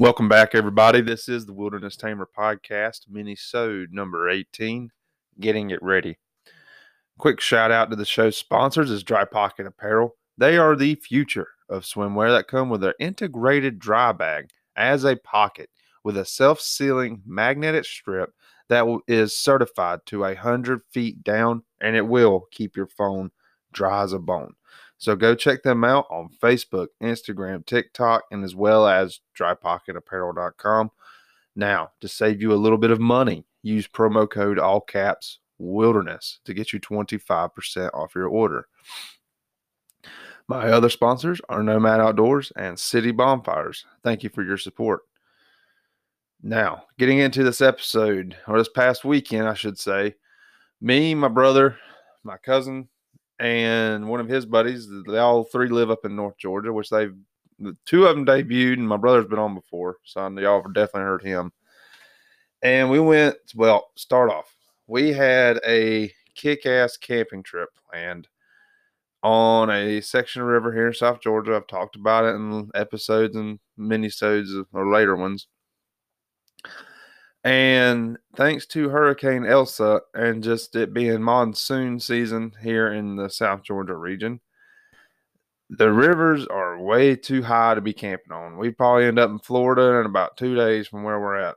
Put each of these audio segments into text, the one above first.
Welcome back, everybody. This is the Wilderness Tamer Podcast, mini-sode number 18, Getting It Ready. Quick shout out to the show's sponsors is Dry Pocket Apparel. They are the future of swimwear that come with their integrated dry bag as a pocket with a self-sealing magnetic strip that is certified to 100 feet down and it will keep your phone dry as a bone. So go check them out on Facebook, Instagram, TikTok, and as well as drypocketapparel.com. Now, to save you a little bit of money, use promo code all caps wilderness to get you 25% off your order. My other sponsors are Nomad Outdoors and City Bonfires. Thank you for your support. Now, getting into this episode, or this past weekend, I should say, me, my brother, my cousin, and one of his buddies. They all three live up in North Georgia, which they've the two of them debuted, and my brother's been on before, so y'all have definitely heard him. And we went. Well, start off. We had a kick-ass camping trip planned on a section of river here in South Georgia. I've talked about it in episodes and mini-sodes or later ones. And thanks to Hurricane Elsa and just it being monsoon season here in the South Georgia region, the rivers are way too high to be camping on. We probably end up in Florida in about two days from where we're at.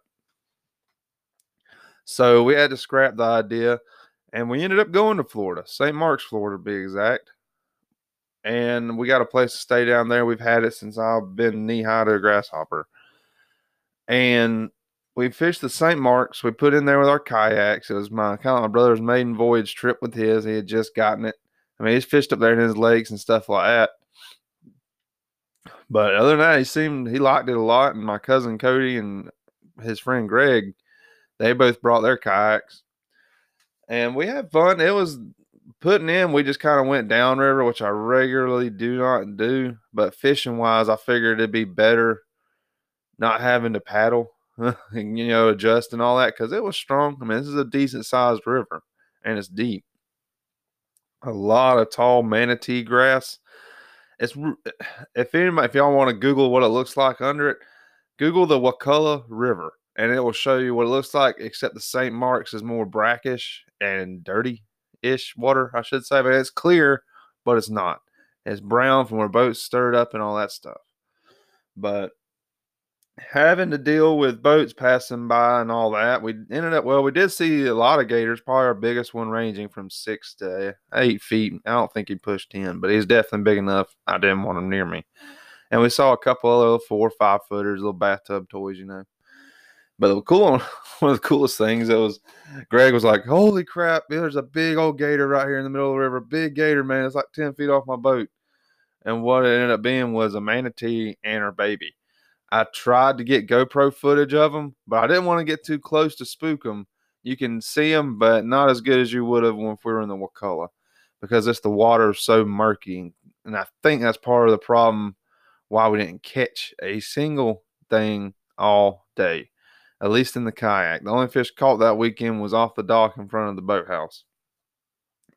So we had to scrap the idea and we ended up going to Florida, St. Marks, Florida, to be exact. And we got a place to stay down there. We've had it since I've been knee high to a grasshopper. And we fished the St. Marks. We put in there with our kayaks. It was my kind of my brother's maiden voyage trip with his. He had just gotten it. I mean, he's fished up there in his lakes and stuff like that. But other than that, he seemed he liked it a lot. And my cousin Cody and his friend Greg, they both brought their kayaks, and we had fun. It was putting in. We just kind of went downriver, which I regularly do not do. But fishing wise, I figured it'd be better not having to paddle you know, adjust and all that because it was strong. I mean, this is a decent sized river and it's deep. A lot of tall manatee grass. It's if anybody, if y'all want to Google what it looks like under it, Google the Wakulla River and it will show you what it looks like. Except the St. Marks is more brackish and dirty-ish water, I should say. But it's clear, but it's not. It's brown from where boats stirred up and all that stuff. But having to deal with boats passing by and all that, we ended up well. We did see a lot of gators. Probably our biggest one ranging from six to eight feet. I don't think he pushed ten, but he's definitely big enough. I didn't want him near me. And we saw a couple of little four or five footers, little bathtub toys, you know. But the cool one, one of the coolest things that was Greg was like, "Holy crap! There's a big old gator right here in the middle of the river. Big gator, man! It's like ten feet off my boat." And what it ended up being was a manatee and her baby I tried to get GoPro footage of them, but I didn't want to get too close to spook them. You can see them, but not as good as you would have if we were in the Wakulla because it's the water is so murky. And I think that's part of the problem why we didn't catch a single thing all day, at least in the kayak. The only fish caught that weekend was off the dock in front of the boathouse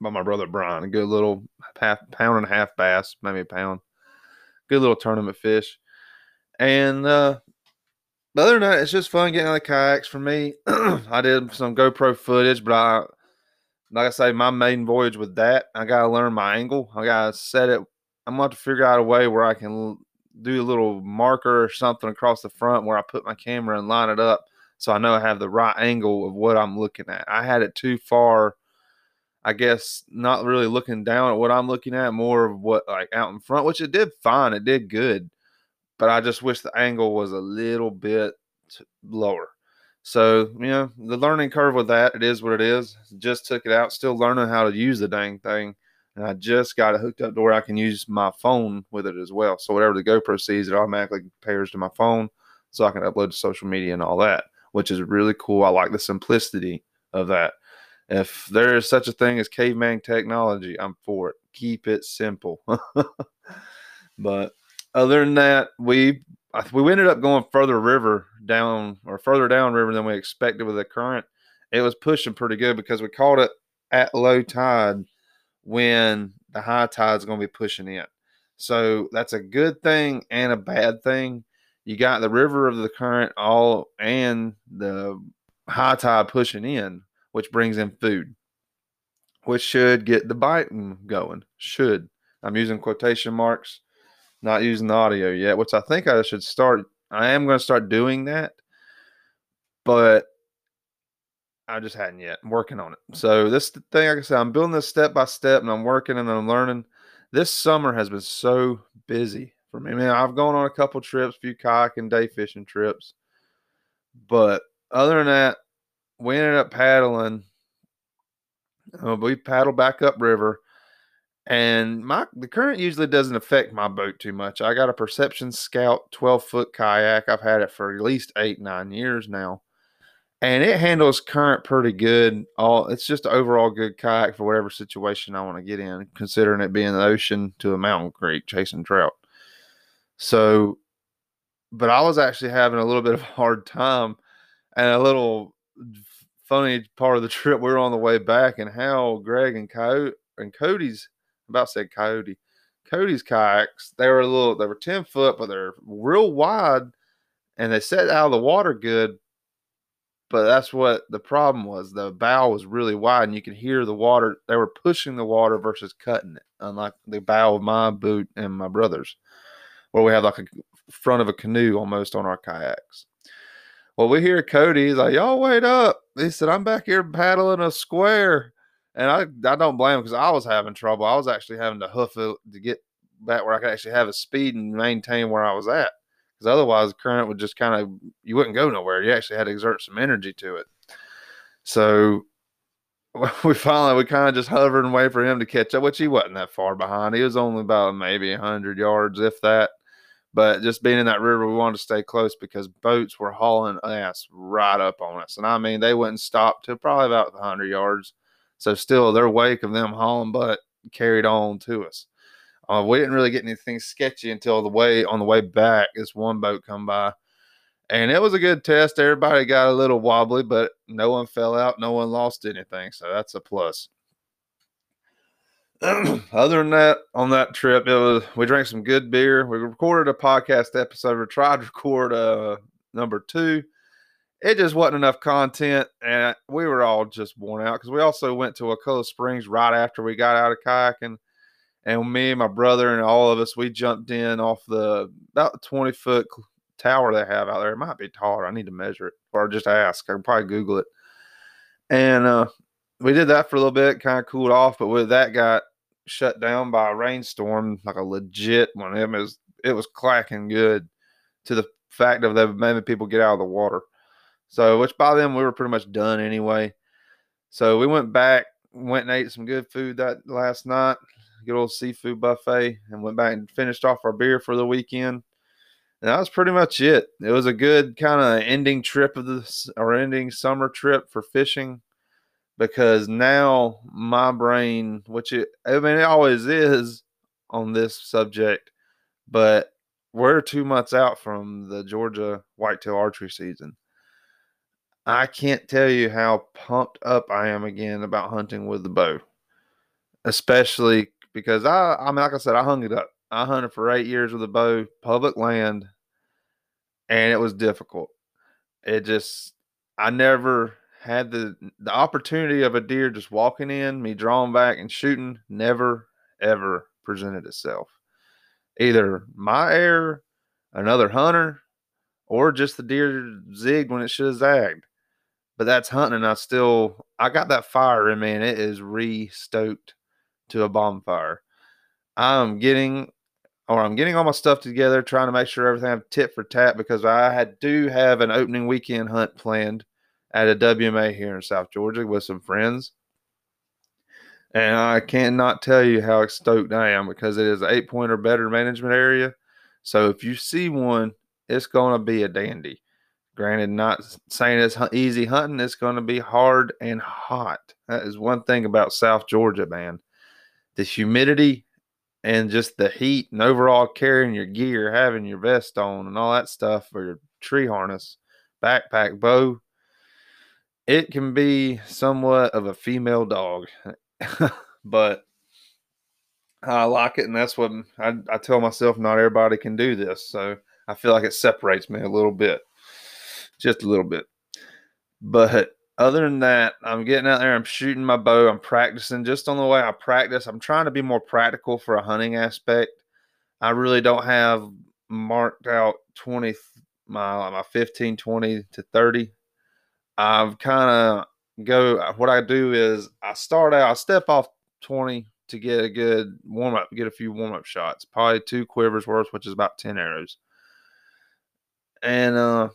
by my brother Brian. A good little half pound and a half bass, maybe a pound. Good little tournament fish. And uh, other than that, it's just fun getting on the kayaks for me. I did some GoPro footage, but I, like I say, my main voyage with that, I got to learn my angle. I got to set it. I'm going to figure out a way where I can do a little marker or something across the front where I put my camera and line it up so I know I have the right angle of what I'm looking at. I had it too far, I guess, not really looking down at what I'm looking at, more of what like out in front, which it did fine. It did good but I just wish the angle was a little bit lower. So, you know, the learning curve with that, it is what it is. Just took it out, still learning how to use the dang thing. And I just got it hooked up to where I can use my phone with it as well. So whatever the GoPro sees, it automatically pairs to my phone so I can upload to social media and all that, which is really cool. I like the simplicity of that. If there is such a thing as caveman technology, I'm for it. Keep it simple. but other than that, we we ended up going further river down or further down river than we expected with the current. It was pushing pretty good because we caught it at low tide when the high tide is going to be pushing in. So that's a good thing and a bad thing. you got the river of the current all and the high tide pushing in, which brings in food, which should get the biting going. Should. I'm using quotation marks, not using the audio yet, which I think I should start. I am going to start doing that, but I just hadn't yet. I'm working on it. So this thing, like I said, I'm building this step by step, and I'm working and I'm learning. This summer has been so busy for me. Man, I've gone on a couple trips, a few kayak and day fishing trips, but other than that, we ended up paddling. Uh, we paddled back up river, and my the current usually doesn't affect my boat too much. I got a Perception Scout 12 foot kayak. I've had it for at least eight nine years now and it handles current pretty good. All it's just overall good kayak for whatever situation I want to get in, considering it being the ocean to a mountain creek chasing trout. So, but I was actually having a little bit of a hard time, and a little funny part of the trip. We were on the way back, and how Greg and Coyote and Cody's about said Coyote, Cody's kayaks. They were a little, they were ten foot, but they're real wide, and they set out of the water good but that's what the problem was. The bow was really wide, and you could hear the water. They were pushing the water versus cutting it, unlike the bow of my boot and my brother's, where we have like a front of a canoe almost on our kayaks. Well, we hear Cody. He's like, "Y'all wait up." He said, "I'm back here paddling a square," and I I don't blame him because I was having trouble. I was actually having to hoof it to get back where I could actually have a speed and maintain where I was at because otherwise the current would just kind of you wouldn't go nowhere. You actually had to exert some energy to it. So we finally we kind of just hovered and waited for him to catch up, which he wasn't that far behind. He was only about maybe hundred yards, if that. But just being in that river, we wanted to stay close because boats were hauling ass right up on us, and I mean they wouldn't stop till probably about hundred yards. So still, their wake of them hauling butt carried on to us. Uh, we didn't really get anything sketchy until the way on the way back. This one boat come by, and it was a good test. Everybody got a little wobbly, but no one fell out. No one lost anything, so that's a plus. Other than that, on that trip, it was we drank some good beer. We recorded a podcast episode. We tried to record uh, number two. It just wasn't enough content, and we were all just worn out because we also went to Wakulla Springs right after we got out of kayaking and me and my brother and all of us we jumped in off the about 20 foot tower they have out there. It might be taller i need to measure it or just ask i can probably google it. And uh, we did that for a little bit kind of cooled off but with that got shut down by a rainstorm like a legit one it was it was clacking good to the fact of that many people get out of the water so which by then we were pretty much done anyway so we went back went and ate some good food that last night good old seafood buffet, and went back and finished off our beer for the weekend. And that was pretty much it. It was a good kind of ending trip of this or ending summer trip for fishing because now my brain, which it, I mean, it always is on this subject, but we're two months out from the Georgia whitetail archery season. I can't tell you how pumped up I am again about hunting with the bow, especially because I, I mean, like I said, I hung it up. I hunted for eight years with a bow, public land, and it was difficult. It just, I never had the the opportunity of a deer just walking in, me drawing back and shooting. Never ever presented itself. Either my error, another hunter, or just the deer zigged when it should have zagged. But that's hunting. I still, I got that fire in me, and it is re stoked to a bonfire. I'm getting or I'm getting all my stuff together, trying to make sure everything i have tit for tat because I had, do have an opening weekend hunt planned at a WMA here in South Georgia with some friends. And I cannot tell you how stoked I am because it is eight point or better management area. So if you see one, it's going to be a dandy. Granted, not saying it's easy hunting, it's going to be hard and hot. That is one thing about South Georgia, man the humidity and just the heat and overall carrying your gear, having your vest on and all that stuff for your tree harness, backpack, bow, it can be somewhat of a female dog. but I like it, and that's what I, I, tell myself. Not everybody can do this, so I feel like it separates me a little bit, just a little bit. But other than that, I'm getting out there, I'm shooting my bow, I'm practicing just on the way I practice. I'm trying to be more practical for a hunting aspect. I really don't have marked out 20 my my 15 20 to 30 i've kind of go what i do is i start out i step off 20 to get a good warm up get a few warm up shots probably two quivers worth which is about 10 arrows and uh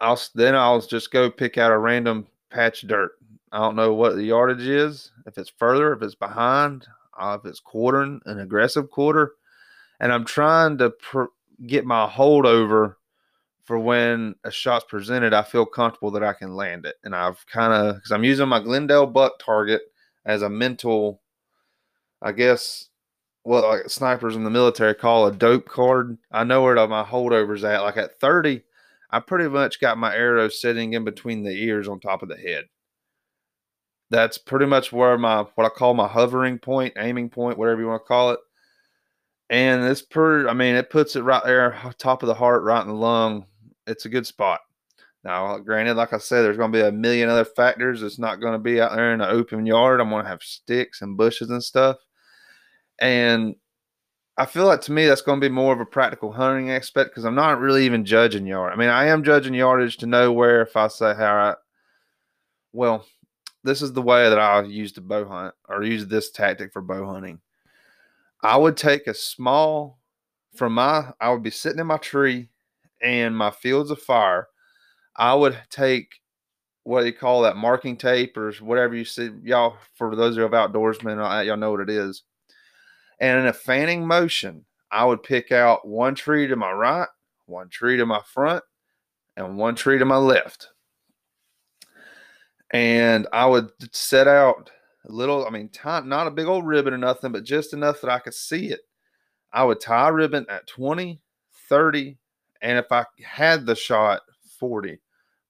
i'll then i'll just go pick out a random patch of dirt i don't know what the yardage is if it's further if it's behind uh, if it's quartering an aggressive quarter and i'm trying to pr- get my holdover for when a shot's presented, I feel comfortable that I can land it. And I've kind of, because I'm using my Glendel buck target as a mental, I guess, what like snipers in the military call a dope card. I know where my holdovers at. Like at 30, I pretty much got my arrow sitting in between the ears on top of the head. That's pretty much where my what I call my hovering point, aiming point, whatever you want to call it. And it's per I mean, it puts it right there, top of the heart, right in the lung, it's a good spot. Now, granted, like I said, there's going to be a million other factors. It's not going to be out there in an open yard. I'm going to have sticks and bushes and stuff. And I feel like to me, that's going to be more of a practical hunting aspect because I'm not really even judging yard. I mean, I am judging yardage to know where if I say, how I, well, this is the way that I use the bow hunt or use this tactic for bow hunting. I would take a small from my, I would be sitting in my tree and my fields of fire, I would take what do you call that marking tape or whatever you see, y'all. For those of outdoorsmen, uh, y'all know what it is. And in a fanning motion, I would pick out one tree to my right, one tree to my front, and one tree to my left. And I would set out a little, I mean, tie, not a big old ribbon or nothing, but just enough that I could see it. I would tie a ribbon at 20, 30, and if I had the shot, 40.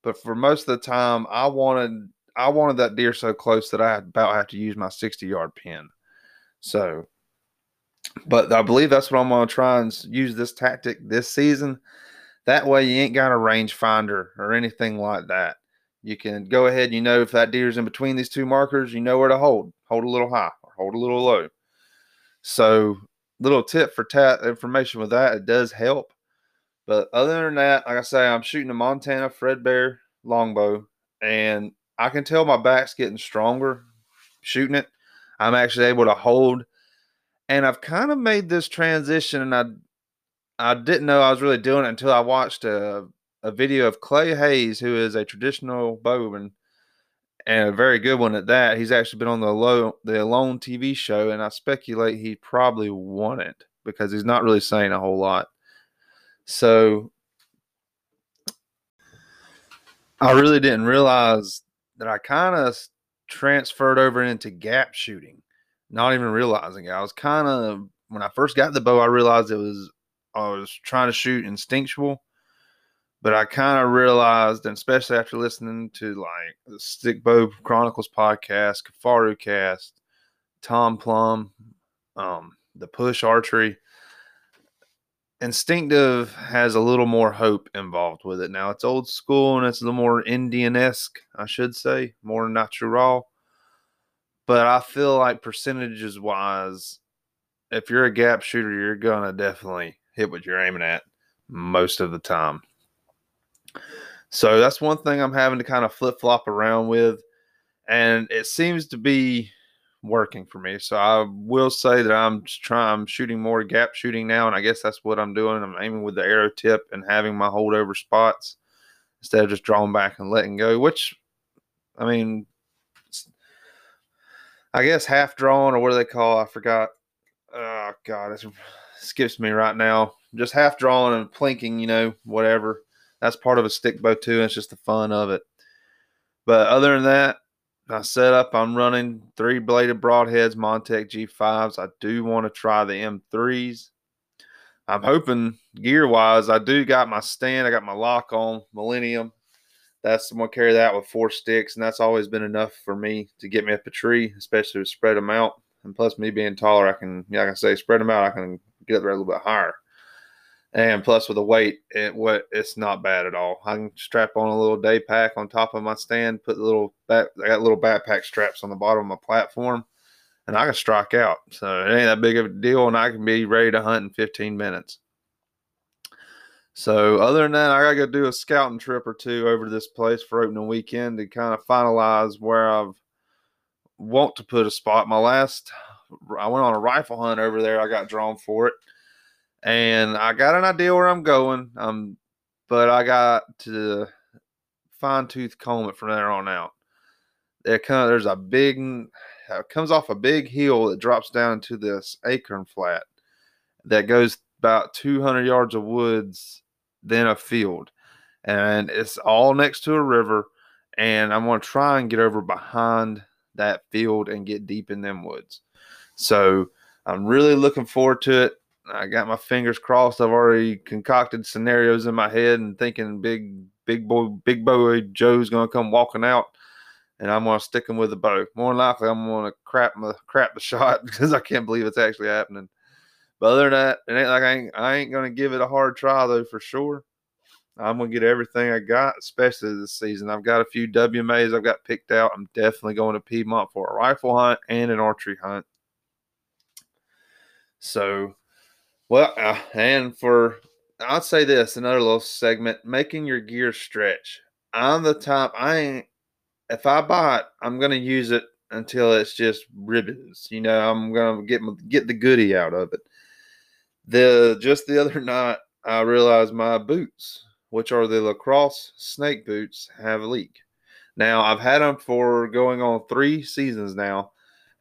But for most of the time, I wanted I wanted that deer so close that I about have to use my 60 yard pin. So, but I believe that's what I'm going to try and use this tactic this season. That way, you ain't got a rangefinder or anything like that. You can go ahead. You know if that deer's in between these two markers, you know where to hold. Hold a little high or hold a little low. So, little tip for tat information with that. It does help. But other than that, like I say, I'm shooting a Montana Fred Bear longbow, and I can tell my back's getting stronger shooting it. I'm actually able to hold, and I've kind of made this transition, and I I didn't know I was really doing it until I watched a a video of Clay Hayes, who is a traditional bowman and a very good one at that. He's actually been on the low the Alone TV show, and I speculate he probably won it because he's not really saying a whole lot. So I really didn't realize that I kind of transferred over into gap shooting, not even realizing it. I was kind of when I first got the bow, I realized it was I was trying to shoot instinctual, but I kind of realized, and especially after listening to like the Stick Bow Chronicles podcast, Kafaru Cast, Tom Clum, um, the Push Archery, Instinctive has a little more hope involved with it. Now it's old school and it's a little more Indian esque, I should say, more natural. But I feel like percentages wise, if you're a gap shooter, you're gonna definitely hit what you're aiming at most of the time. So that's one thing I'm having to kind of flip flop around with. And it seems to be working for me. So I will say that I'm trying, I'm shooting more gap shooting now, and I guess that's what I'm doing. I'm aiming with the arrow tip and having my holdover spots instead of just drawing back and letting go. Which, I mean, I guess half drawn or what do they call? I forgot. Oh God, it skips me right now. Just half drawn and plinking, you know, whatever. That's part of a stick bow too. And it's just the fun of it. But other than that, my setup, I'm running three bladed broadheads, Montec G5s. I do want to try the M3s. I'm hoping gear wise, I do got my stand. I got my lock on Millennium. That's I'm gonna carry that with four sticks, and that's always been enough for me to get me up a tree, especially to spread them out. And plus, me being taller, I can, like I can say, spread them out. I can get up there a little bit higher. And plus, with the weight, it what it's not bad at all. I can strap on a little day pack on top of my stand, put little back. I got little backpack straps on the bottom of my platform, and I can strike out. So it ain't that big of a deal, and I can be ready to hunt in 15 minutes. So other than that, I gotta go do a scouting trip or two over to this place for opening weekend to kind of finalize where I've want to put a spot. My last, I went on a rifle hunt over there. I got drawn for it, and I got an idea where I'm going. Um, but I got to fine tooth comb it from there on out. There of, there's a big, it comes off a big hill that drops down into this acorn flat that goes about 200 yards of woods, then a field, and it's all next to a river. And I'm going to try and get over behind that field and get deep in them woods. So I'm really looking forward to it. I got my fingers crossed. I've already concocted scenarios in my head and thinking big, big boy, big boy Joe's going to come walking out, and I'm to stick him with a bow. More than likely, I'm to crap my crap the shot because I can't believe it's actually happening. But other than that, it ain't like I ain't, I ain't to give it a hard try though for sure. I'm gonna get everything I got, especially this season. I've got a few WMAs I've got picked out. I'm definitely going to Piedmont for a rifle hunt and an archery hunt. So, well, uh, and for I'll say this another little segment: making your gear stretch. I'm the type I ain't. If I buy it, I'm gonna use it until it's just ribbons. You know, I'm gonna get get the goodie out of it. The just the other night, I realized my boots which are the LaCrosse snake boots, have a leak. Now, I've had them for going on three seasons now,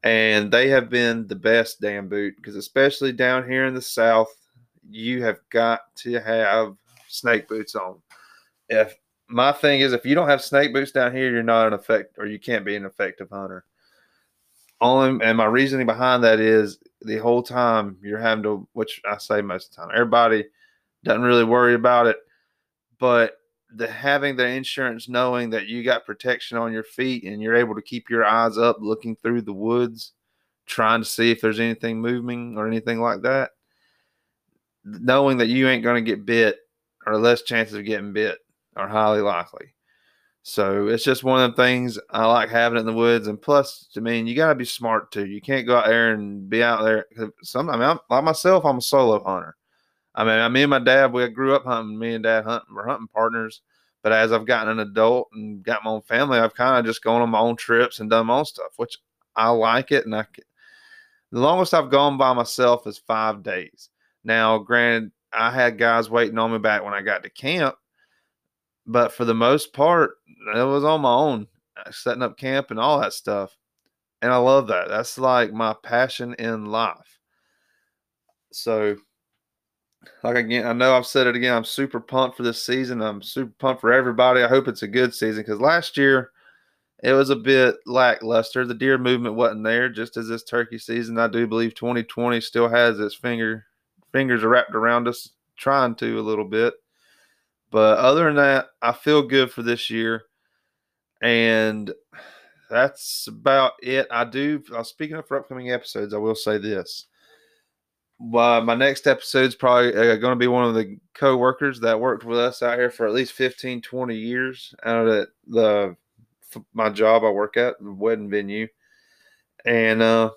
and they have been the best damn boot because, especially down here in the South, you have got to have snake boots on. If my thing is, if you don't have snake boots down here, you're not an effect, or you can't be an effective hunter. Only, and my reasoning behind that is the whole time you're having to, which I say most of the time, everybody doesn't really worry about it but the having the insurance knowing that you got protection on your feet and you're able to keep your eyes up looking through the woods trying to see if there's anything moving or anything like that knowing that you ain't going to get bit or less chances of getting bit are highly likely so it's just one of the things I like having in the woods. And plus, I mean, you got to be smart too. You can't go out there and be out there. Some, I mean, I'm, like myself, I'm a solo hunter. I mean, me and my dad, we grew up hunting. Me and dad hunting, we're hunting partners. But as I've gotten an adult and got my own family, I've kind of just gone on my own trips and done my own stuff, which I like it. And I, the longest I've gone by myself is five days. Now, granted, I had guys waiting on me back when I got to camp, but for the most part, it was on my own, uh, setting up camp and all that stuff. And I love that. That's like my passion in life. So like again, I know I've said it again. I'm super pumped for this season. I'm super pumped for everybody. I hope it's a good season because last year it was a bit lackluster. The deer movement wasn't there, just as this turkey season. I do believe 2020 still has its finger fingers wrapped around us, trying to a little bit. But other than that, I feel good for this year, and that's about it. I do. Uh, speaking of for upcoming episodes, I will say this my next episode is probably uh, going to be one of the co-workers that worked with us out here for at least 15, 20 years out at the my job I work at, the wedding venue. And uh,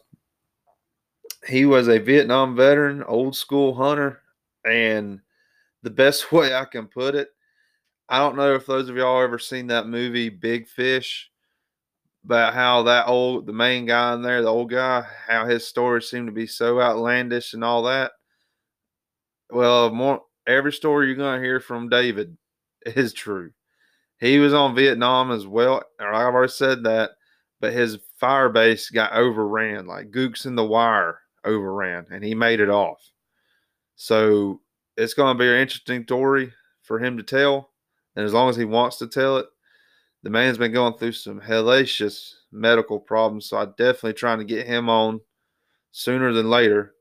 he was a Vietnam veteran, old school hunter. And the best way I can put it, I don't know if those of y'all ever seen that movie Big Fish about how that old the main guy in there, the old guy, how his stories seem to be so outlandish and all that. Well, more every story you're gonna hear from David is true. He was on Vietnam as well, or I've already said that, but his fire base got overran, like Gooks in the wire overran, and he made it off. So it's gonna be an interesting story for him to tell. And as long as he wants to tell it, the man's been going through some hellacious medical problems, so I'm definitely trying to get him on sooner than later.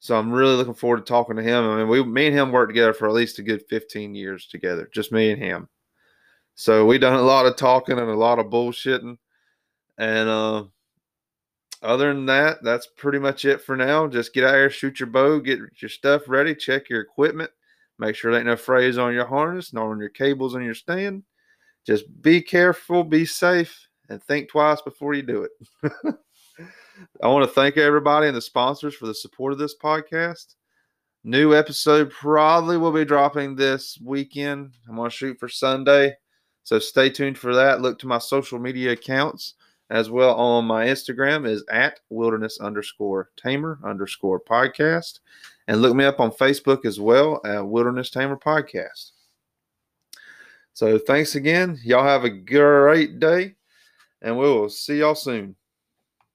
So I'm really looking forward to talking to him. I mean, we, me and him worked together for at least a good 15 years together, just me and him. So we done a lot of talking and a lot of bullshitting. And uh, other than that, that's pretty much it for now. Just get out here, shoot your bow, get your stuff ready, check your equipment. Make sure there ain't no frays on your harness, nor on your cables on your stand. Just be careful, be safe, and think twice before you do it. I want to thank everybody and the sponsors for the support of this podcast. New episode probably will be dropping this weekend. I'm going to shoot for Sunday. So stay tuned for that. Look to my social media accounts as well on my Instagram is at wilderness underscore tamer underscore podcast. And look me up on Facebook as well at Wilderness Tamer Podcast. So thanks again. Y'all have a great day, and we will see y'all soon.